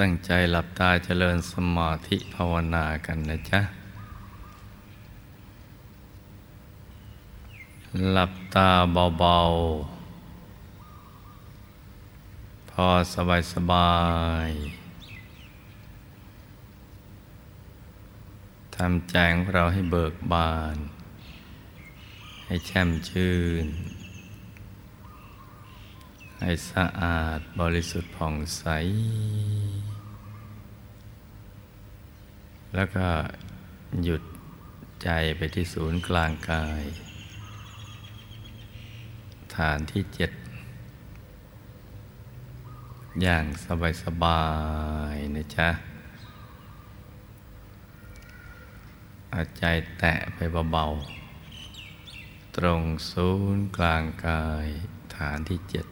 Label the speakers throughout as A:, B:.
A: ตั้งใจหลับตาเจริญสมาธิภาวนากันนะจ๊ะ หลับตาเบาๆ พอสบายสบายทำใจงเราให้เบิกบาน ให้แช่มชื่น ให้สะอาดบริสุทธิ์ผ่องใส แล้วก็หยุดใจไปที่ศูนย์กลางกาย ฐานที่เจ็ด อย่างสบายสบายนะจ๊ะอาใจแตะไปเบาๆ ตรงศูนย์กลางกาย ฐานที่เจ็ด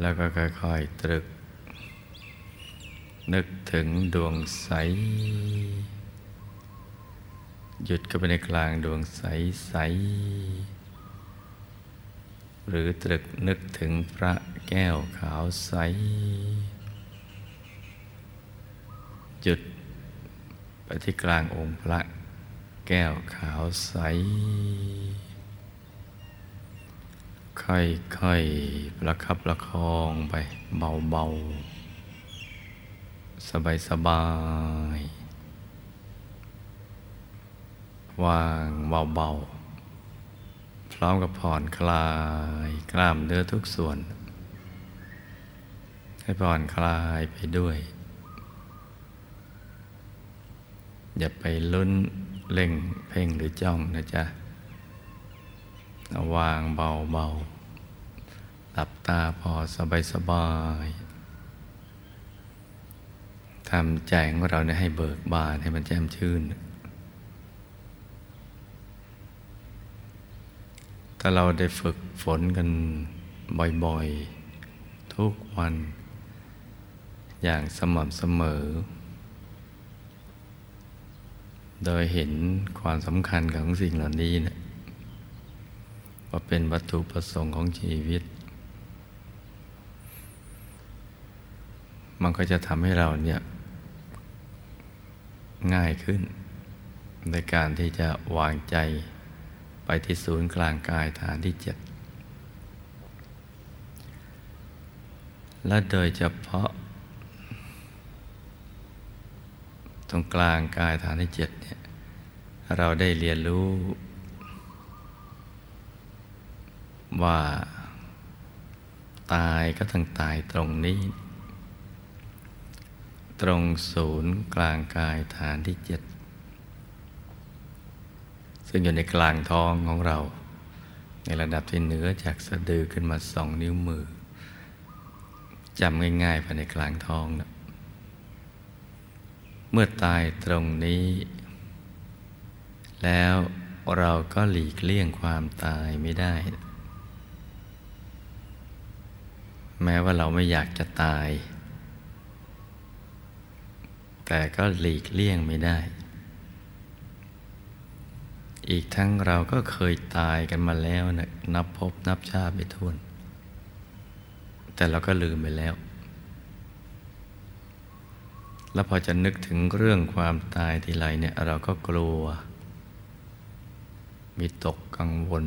A: แล้วก็ค่อยๆ ตรึก นึกถึงดวงใส หยุดก็ไปในกลางดวงใสใส หรือตรึกนึกถึงพระแก้วขาวใส หยุดไปที่กลางองค์พระแก้วขาวใส ค่อยๆประคับประคองไปเบาๆ สบายๆวางเบาๆ พร้อมกับผ่อนคลายกล้ามเนื้อทุกส่วน ให้ผ่อนคลายไปด้วย อย่าไปลุ้นเล่งเพ่งหรือจ้องนะจ๊ะวางเบาๆหลับตาพอสบายๆ ทำใจของเราเนี่ยให้เบิกบานให้มันแจ่มชื่น ถ้าเราได้ฝึกฝนกันบ่อยๆ ทุกวัน อย่างสม่ำเสมอ โดยเห็นความสำคัญของสิ่งเหล่านี้นะว่าเป็นวัตถุประสงค์ของชีวิต มันก็จะทำให้เราเนี่ย ง่ายขึ้น ในการที่จะวางใจไปที่ศูนย์กลางกายฐานที่เจ็ดและโดยเฉพาะ ตรงกลางกายฐานที่เจ็ดเนี่ยเราได้เรียนรู้ ว่าตายก็ต้องตายตรงนี้ ตรงศูนย์กลางกายฐานที่เจ็ดซึ่งอยู่ในกลางท้องของเรา ในระดับที่เหนือจากสะดือขึ้นมาสองนิ้วมือจำง่ายๆภายในกลางท้องนะเมื่อตายตรงนี้ แล้วเราก็หลีกเลี่ยงความตายไม่ได้ แม้ว่าเราไม่อยากจะตาย แต่ก็หลีกเลี่ยงไม่ได้ อีกทั้งเราก็เคยตายกันมาแล้วนะนับพบนับชาติไปทวนแต่เราก็ลืมไปแล้ว แล้วพอจะนึกถึงเรื่องความตายทีไรเนี่ยเราก็กลัว มีตกกังวล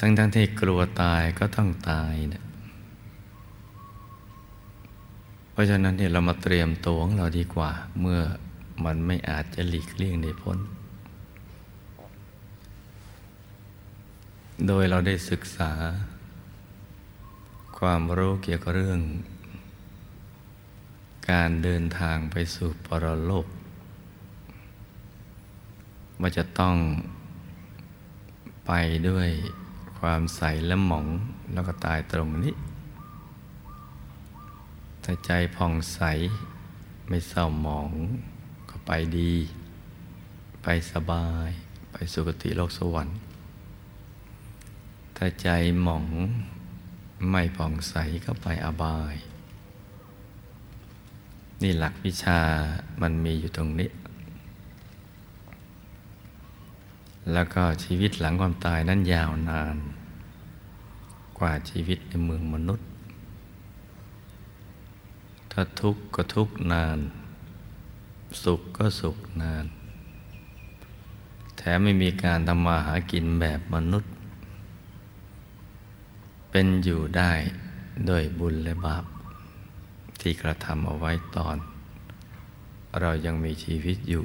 A: ทั้งทั้งที่กลัวตายก็ต้องตายเนะ เพราะฉะนั้นเนี่ยเรามาเตรียมตัวของเราดีกว่า เมื่อมันไม่อาจจะหลีกเลี่ยงได้พ้น โดยเราได้ศึกษา ความรู้เกี่ยวกับเรื่อง การเดินทางไปสู่ปรโลกว่าจะต้องไปด้วยความใสและหมองแล้วก็ตายตรงนี้ ถ้าใจผ่องใสไม่เศร้าหมองก็ไปดี ไปสบาย ไปสุคติโลกสวรรค์ ถ้าใจหมองไม่ผ่องใสก็ไปอบาย นี่หลักวิชามันมีอยู่ตรงนี้ แล้วก็ชีวิตหลังความตายนั้นยาวนาน กว่าชีวิตในเมืองมนุษย์ ถ้าทุกข์ก็ทุกข์นาน สุขก็สุขนาน แถมไม่มีการทำมาหากินแบบมนุษย์ เป็นอยู่ได้ด้วยบุญและบาป ที่กระทำเอาไว้ตอน เรายังมีชีวิตอยู่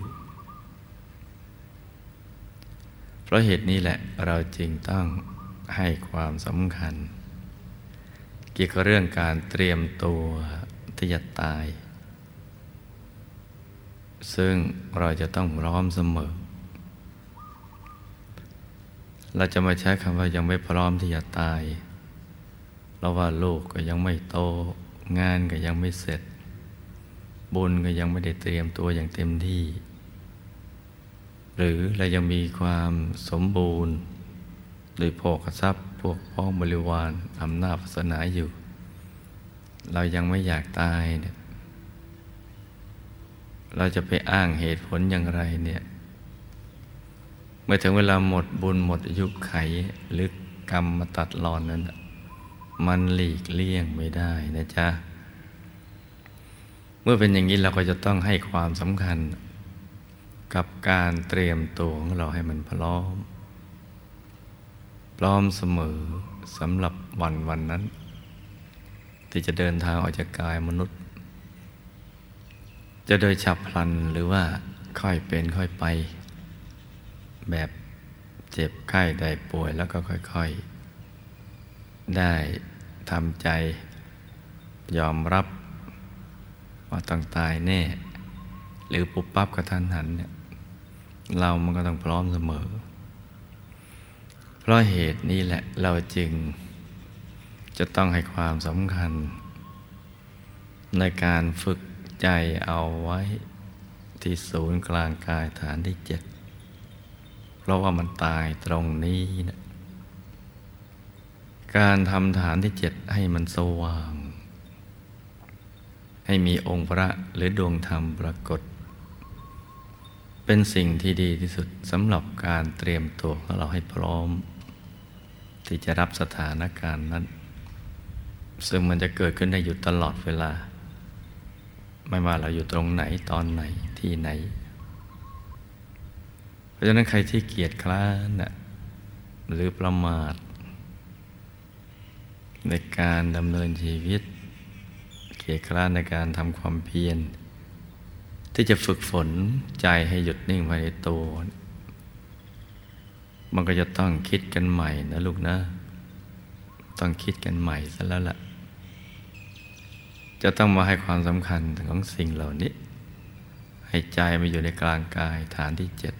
A: เพราะเหตุนี้แหละเราจึงต้องให้ความสำคัญ เกี่ยวกับเรื่องการเตรียมตัว ที่จะตาย ซึ่งเราจะต้องพร้อมเสมอ เราจะมาใช้คำว่ายังไม่พร้อมที่จะตาย เพราะว่าลูกก็ยังไม่โต งานก็ยังไม่เสร็จ บุญก็ยังไม่ได้เตรียมตัวอย่างเต็มที่ หรือเรายังมีความสมบูรณ์ โดยโภคทรัพย์พวกพ้องบริวารอำนาจศาสนาอยู่ เรายังไม่อยากตายเนี่ยเราจะไปอ้างเหตุผลอย่างไรเนี่ย เมื่อถึงเวลาหมดบุญหมดอายุไขหรือกรรมมาตัดรอนนั้น มันหลีกเลี่ยงไม่ได้นะจ๊ะ เมื่อเป็นอย่างนี้เราก็จะต้องให้ความสำคัญ กับการเตรียมตัวของเราให้มันพร้อม พร้อมเสมอสำหรับวันวันนั้น ที่จะเดินทางออกจากกายมนุษย์ จะโดยฉับพลันหรือว่าค่อยเป็นค่อยไป แบบเจ็บไข้ได้ป่วยแล้วก็ค่อยๆ ได้ทำใจยอมรับว่าต้องตายแน่ หรือปุบปั๊บกระทันหันเนี่ยเรามันก็ต้องพร้อมเสมอ เพราะเหตุนี้แหละเราจึง จะต้องให้ความสำคัญ ในการฝึกใจเอาไว้ที่ศูนย์กลางกายฐานที่เจ็ดเพราะว่ามันตายตรงนี้นะการทำฐานที่เจ็ดให้มันสว่าง ให้มีองค์พระหรือดวงธรรมปรากฏ เป็นสิ่งที่ดีที่สุดสำหรับการเตรียมตัวของเราให้พร้อม ที่จะรับสถานการณ์นั้น ซึ่งมันจะเกิดขึ้นได้อยู่ตลอดเวลา ไม่ว่าเราอยู่ตรงไหนตอนไหนที่ไหน เพราะฉะนั้นใครที่เกียจคร้านหรือประมาท ในการดำเนินชีวิต เกียรคร้านในการทำความเพียร ที่จะฝึกฝนใจให้หยุดนิ่งภายในตัวมันก็จะต้องคิดกันใหม่นะลูกนะ ต้องคิดกันใหม่ซะแล้วล่ะ จะต้องมาให้ความสำคัญของสิ่งเหล่านี้ ให้ใจมาอยู่ในกลางกายฐานที่เจ็ด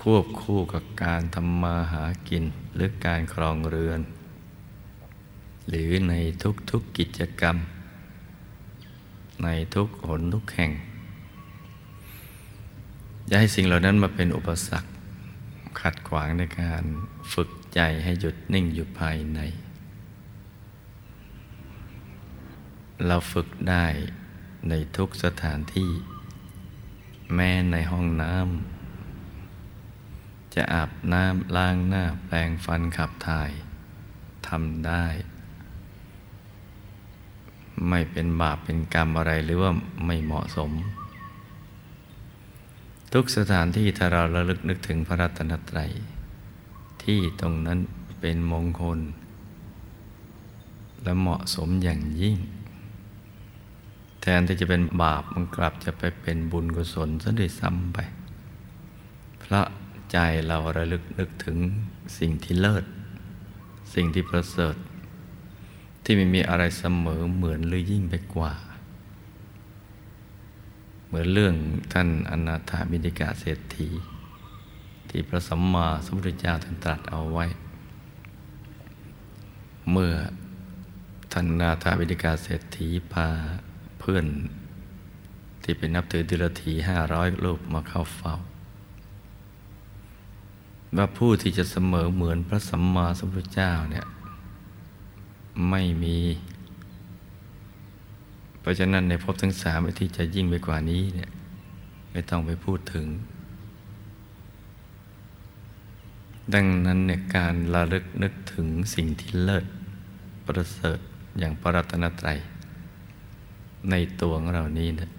A: ควบคู่กับการทำมาหากินหรือการครองเรือน หรือในทุกๆกกิจกรรม ในทุกหนทุกแห่ง อย่าให้สิ่งเหล่านั้นมาเป็นอุปสรรคขัดขวางในการฝึกใจให้หยุดนิ่งอยู่ภายใน เราฝึกได้ในทุกสถานที่ แม้ในห้องน้ำจะอาบน้ำล้างหน้าแปรงฟันขับถ่ายทำได้ ไม่เป็นบาปเป็นกรรมอะไรหรือว่าไม่เหมาะสม ทุกสถานที่ถ้าเราระลึกนึกถึงพระรัตนตรัย ที่ตรงนั้นเป็นมงคล และเหมาะสมอย่างยิ่ง แทนที่จะเป็นบาปมันกลับจะไปเป็นบุญกุศลซะด้วยซ้ำไป เพราะใจเราระลึกนึกถึงสิ่งที่เลิศ สิ่งที่ประเสริฐ ที่ไม่มีอะไรเสมอเหมือนหรือยิ่งไปกว่า เหมือนเรื่องท่านอนาถาบิดิกาเศรษฐี ที่พระสัมมาสัมพุทธเจ้าท่านตรัสเอาไว้ เมื่อท่านนาถาบิดิกาเศรษฐีพา เพื่อน ที่เป็นนับถือดิลทีห้าร้อยรูปมาเข้าเฝ้า ว่าผู้ที่จะเสมอเหมือนพระสัมมาสัมพุทธเจ้าเนี่ยไม่มี เพราะฉะนั้นในภพทั้งสามที่จะยิ่งไปกว่านี้เนี่ยไม่ต้องไปพูดถึง ดังนั้นเนี่ยการระลึกนึกถึงสิ่งที่เลิศประเสริฐอย่างปรัตนตรัย ในตัวของเรานี้นะ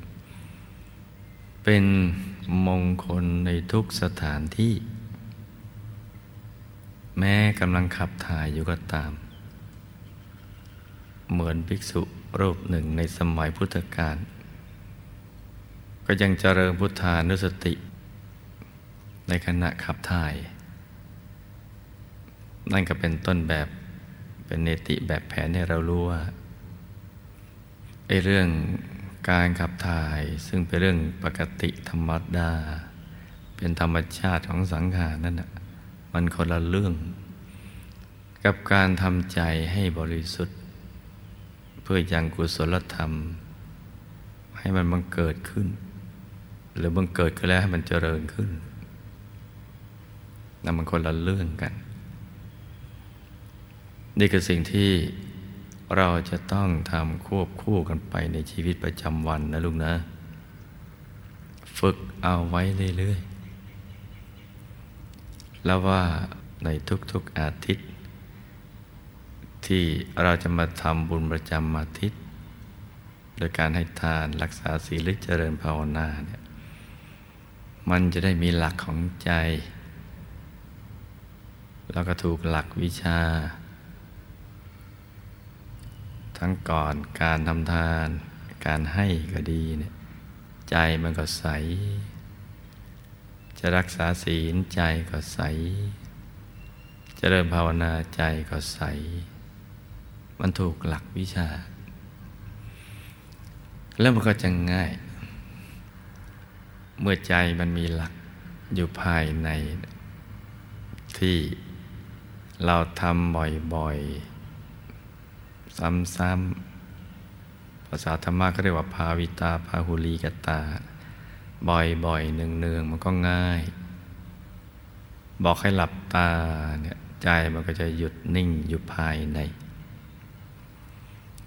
A: เป็นมงคลในทุกสถานที่ แม้กำลังขับถ่ายอยู่ก็ตาม เหมือนภิกษุรูปหนึ่งในสมัยพุทธกาลก็ยังเจริญพุทธานุสติ ในขณะขับถ่าย นั่นก็เป็นต้นแบบเป็นเนติแบบแผนให้เรารู้ว่า เรื่องการขับถ่ายซึ่งเป็นเรื่องปกติธรรมดา เป็นธรรมชาติของสังขารนั่นนะมันคนละเรื่อง กับการทำใจให้บริสุทธิ์ เพื่อยังกุศลธรรม ให้มันบังเกิดขึ้น หรือบังเกิดขึ้นแล้วให้มันเจริญขึ้นนั่นมันคนละเรื่องกัน นี่คือสิ่งที่ เราจะต้องทำควบคู่กันไปในชีวิตประจำวันนะลูกนะ ฝึกเอาไว้เรื่อยๆ แล้วว่าในทุกๆอาทิตย์ ที่เราจะมาทำบุญประจำอาทิตย์ โดยการให้ทานรักษาศีลเจริญภาวนาเนี่ยมันจะได้มีหลักของใจ แล้วก็ถูกหลักวิชา ทั้งก่อนการทำทาน การให้ก็ดีเนี่ยใจมันก็ใส จะรักษาศีลใจก็ใสจะเริ่มภาวนาใจก็ใส มันถูกหลักวิชา แล้วมันก็จะง่าย เมื่อใจมันมีหลักอยู่ภายในที่เราทำบ่อยๆ ซ้ำๆภาษาธรรมะก็เรียกว่าภาวิตาภาหุลีกตา บ่อยๆเนืองๆมันก็ง่าย บอกให้หลับตาเนี่ยใจมันก็จะหยุดนิ่งอยู่ภายใน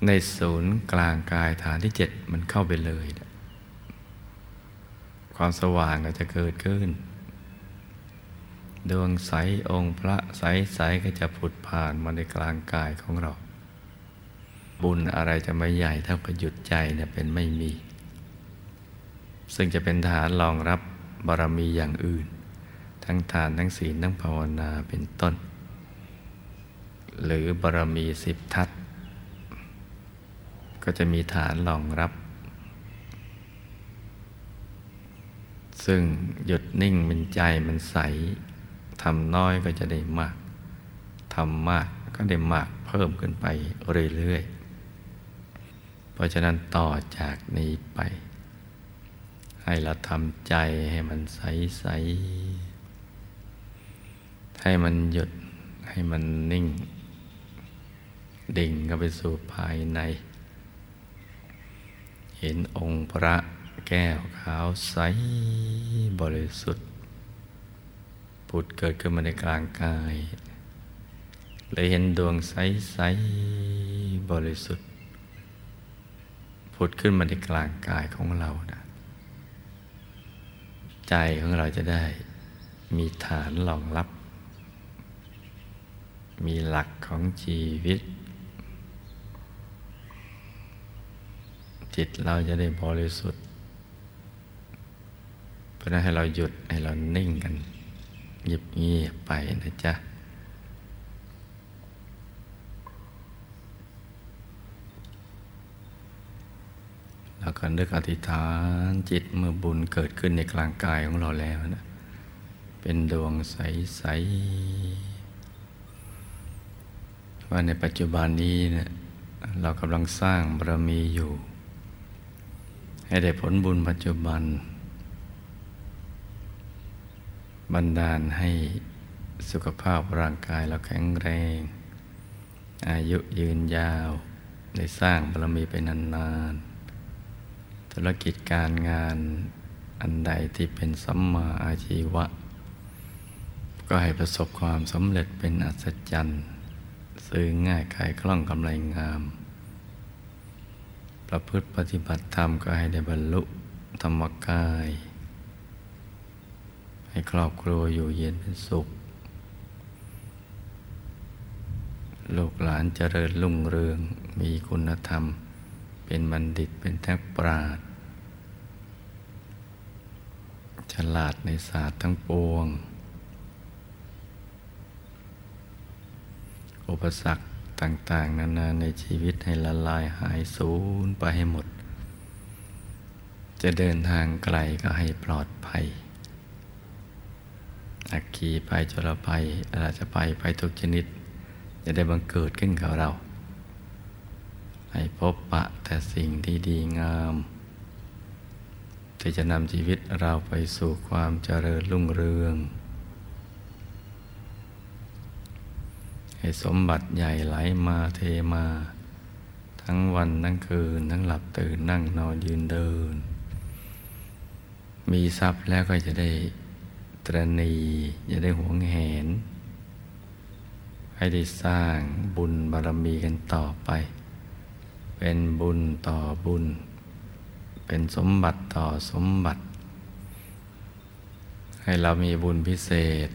A: ในศูนย์กลางกายฐานที่เจ็ดมันเข้าไปเลย ความสว่างก็จะเกิดขึ้น ดวงใสองค์พระใสๆก็จะผุดผ่านมาในกลางกายของเรา บุญอะไรจะไม่ใหญ่เท่ากับหยุดใจเนี่ยเป็นไม่มี ซึ่งจะเป็นฐานรองรับบารมีอย่างอื่น ทั้งทานทั้งศีลทั้งภาวนาเป็นต้น หรือบารมีสิบทัศก็จะมีฐานรองรับ ซึ่งหยุดนิ่งเป็นใจมันใสทำน้อยก็จะได้มากทำมากก็ได้มากเพิ่มขึ้นไปเรื่อยๆ เพราะฉะนั้นต่อจากนี้ไป ให้เราทำใจให้มันใสใสให้มันหยุดให้มันนิ่ง ดิ่งเข้าไปสู่ภายใน เห็นองค์พระแก้วขาวใสบริสุทธิ์ผุดเกิดขึ้นมาในกลางกายเลยเห็นดวงใสใสบริสุทธิ์ ผุดขึ้นมาในกลางกายของเรานะใจของเราจะได้มีฐานรองรับ มีหลักของชีวิต จิตเราจะได้บริสุทธิ์ เพราะนั้นให้เราหยุดให้เรานิ่งกันเงียบเงียบไปนะจ๊ะ แล้วก็นึกอธิษฐานจิตเมื่อบุญเกิดขึ้นในกลางกายของเราแล้วนะเป็นดวงใส ๆ ว่าในปัจจุบันนี้เนะี่ยเรากำลังสร้างบารมีอยู่ ให้ได้ผลบุญปัจจุบัน บันดาลให้สุขภาพร่างกายเราแข็งแรง อายุยืนยาว ได้สร้างบารมีไปนานๆ ธุรกิจการงานอันใดที่เป็นสัมมาอาชีวะ ก็ให้ประสบความสำเร็จเป็นอัศจรรย์ซื้อง่ายขายคล่องกำไรงาม ประพฤติปฏิบัติธรรมก็ให้ได้บรรลุธรรมกาย ให้ครอบครัวอยู่เย็นเป็นสุข ลูกหลานเจริญรุ่งเรืองมีคุณธรรม เป็นบัณฑิตเป็นทักปราดฉลาดในศาสตร์ทั้งปวง อุปสรรคต่างๆ นานาในชีวิตให้ละลายหายสูญไปให้หมด จะเดินทางไกลก็ให้ปลอดภัย อักขีไปจรภัยอาจจะไปไปทุกชนิด จะได้บังเกิดขึ้นกับเรา ให้พบปะแต่สิ่งที่ดีงาม ที่จะนำชีวิตเราไปสู่ความเจริญรุ่งเรือง ให้สมบัติใหญ่ไหลมาเทมา ทั้งวันทั้งคืน ทั้งหลับตื่นนั่งนอนยืนเดิน มีทรัพย์แล้วก็จะได้ตรณีอย่าได้หวงแหน ให้ได้สร้างบุญบารมีกันต่อไป เป็นบุญต่อบุญ เป็นสมบัติต่อสมบัติ ให้เรามีบุญพิเศษ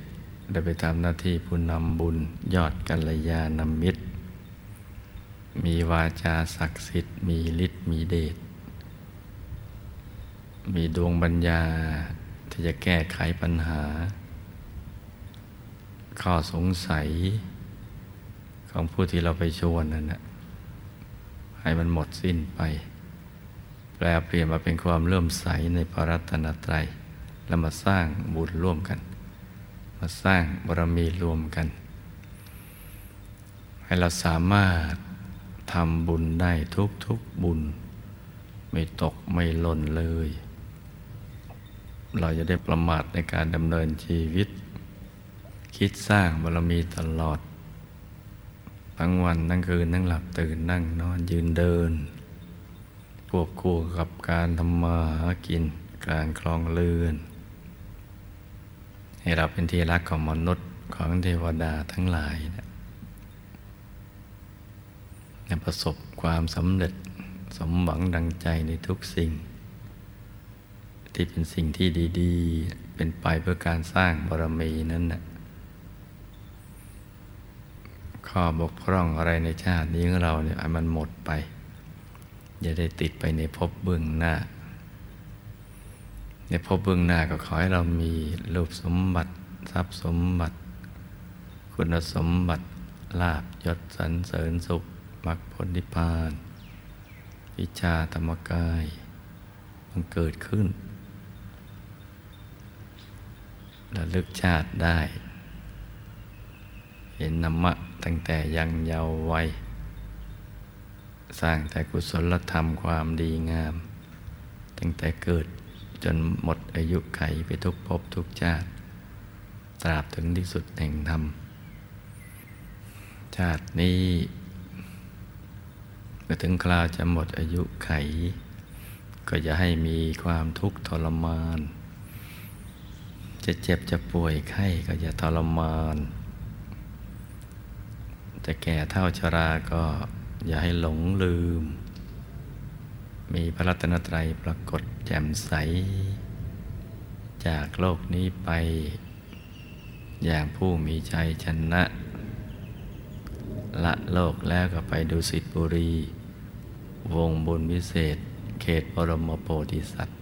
A: ได้ไปทำหน้าที่ผู้นำบุญยอดกัลยาณมิตร มีวาจาศักดิ์สิทธิ์ มีฤทธิ์มีเดช มีดวงปัญญาที่จะแก้ไขปัญหา ข้อสงสัยของผู้ที่เราไปชวนนั่นนะ ให้มันหมดสิ้นไป แปลเปลี่ยนมาเป็นความเลื่อมใสในพระรัตนตรัย แล้วมาสร้างบุญร่วมกัน มาสร้างบารมีรวมกัน ให้เราสามารถทำบุญได้ทุกทุกบุญ ไม่ตกไม่หล่นเลย เราจะได้ประมาทในการดำเนินชีวิต คิดสร้างบารมีตลอด ทั้งวันทั้งคืนทั้งหลับตื่นนั่งนอนยืนเดินควบคู่กับการทำมาหากินการคลองเลื่อน ให้เราเป็นที่รักของมนุษย์ของเทวดาทั้งหลายนะประสบความสำเร็จสมหวังดังใจในทุกสิ่ง ที่เป็นสิ่งที่ดี ๆ เป็นไปเพื่อการสร้างบารมีนั้นนะ ข้อบกพร่องอะไรในชาตินี้ของเราเนี่ยมันหมดไป อย่าได้ติดไปในภพเบื้องหน้า ในภพเบื้องหน้าก็ขอให้เรามีรูปสมบัติทรัพย์สมบัติ คุณสมบัติลาบยศสรรเสริญสุขมรรคผลนิพพาน วิชาธรรมกายมันเกิดขึ้นระลึกชาติได้ เห็นนามะตั้งแต่ยังเยาว์วัยสร้างแต่กุศลธรรมความดีงาม ตั้งแต่เกิดจนหมดอายุไขไปทุกภพทุกชาติ ตราบถึงที่สุดแห่งธรรม ชาตินี้เมื่อถึงคราวจะหมดอายุไข ก็จะให้มีความทุกข์ทรมาน จะเจ็บจะป่วยไข้ก็อย่าทรมาน จะแก่เท่าชราก็อย่าให้หลงลืม มีพระรัตนตรัยปรากฏแจ่มใส จากโลกนี้ไป อย่างผู้มีใจชนะ ละโลกแล้วก็ไปดูสิทธิบุรี วงบุญวิเศษ เขตบรมโพธิสัตว์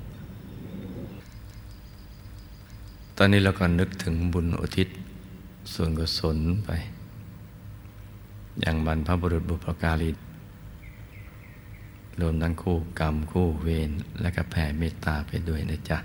A: ตอนนี้เราก็นึกถึงบุญอุทิศส่วนกุศลไป อย่างบรรพบุรุษบุพการีรวมทั้งคู่กรรมคู่เวรและก็แผ่เมตตาไปด้วยนะจ๊ะ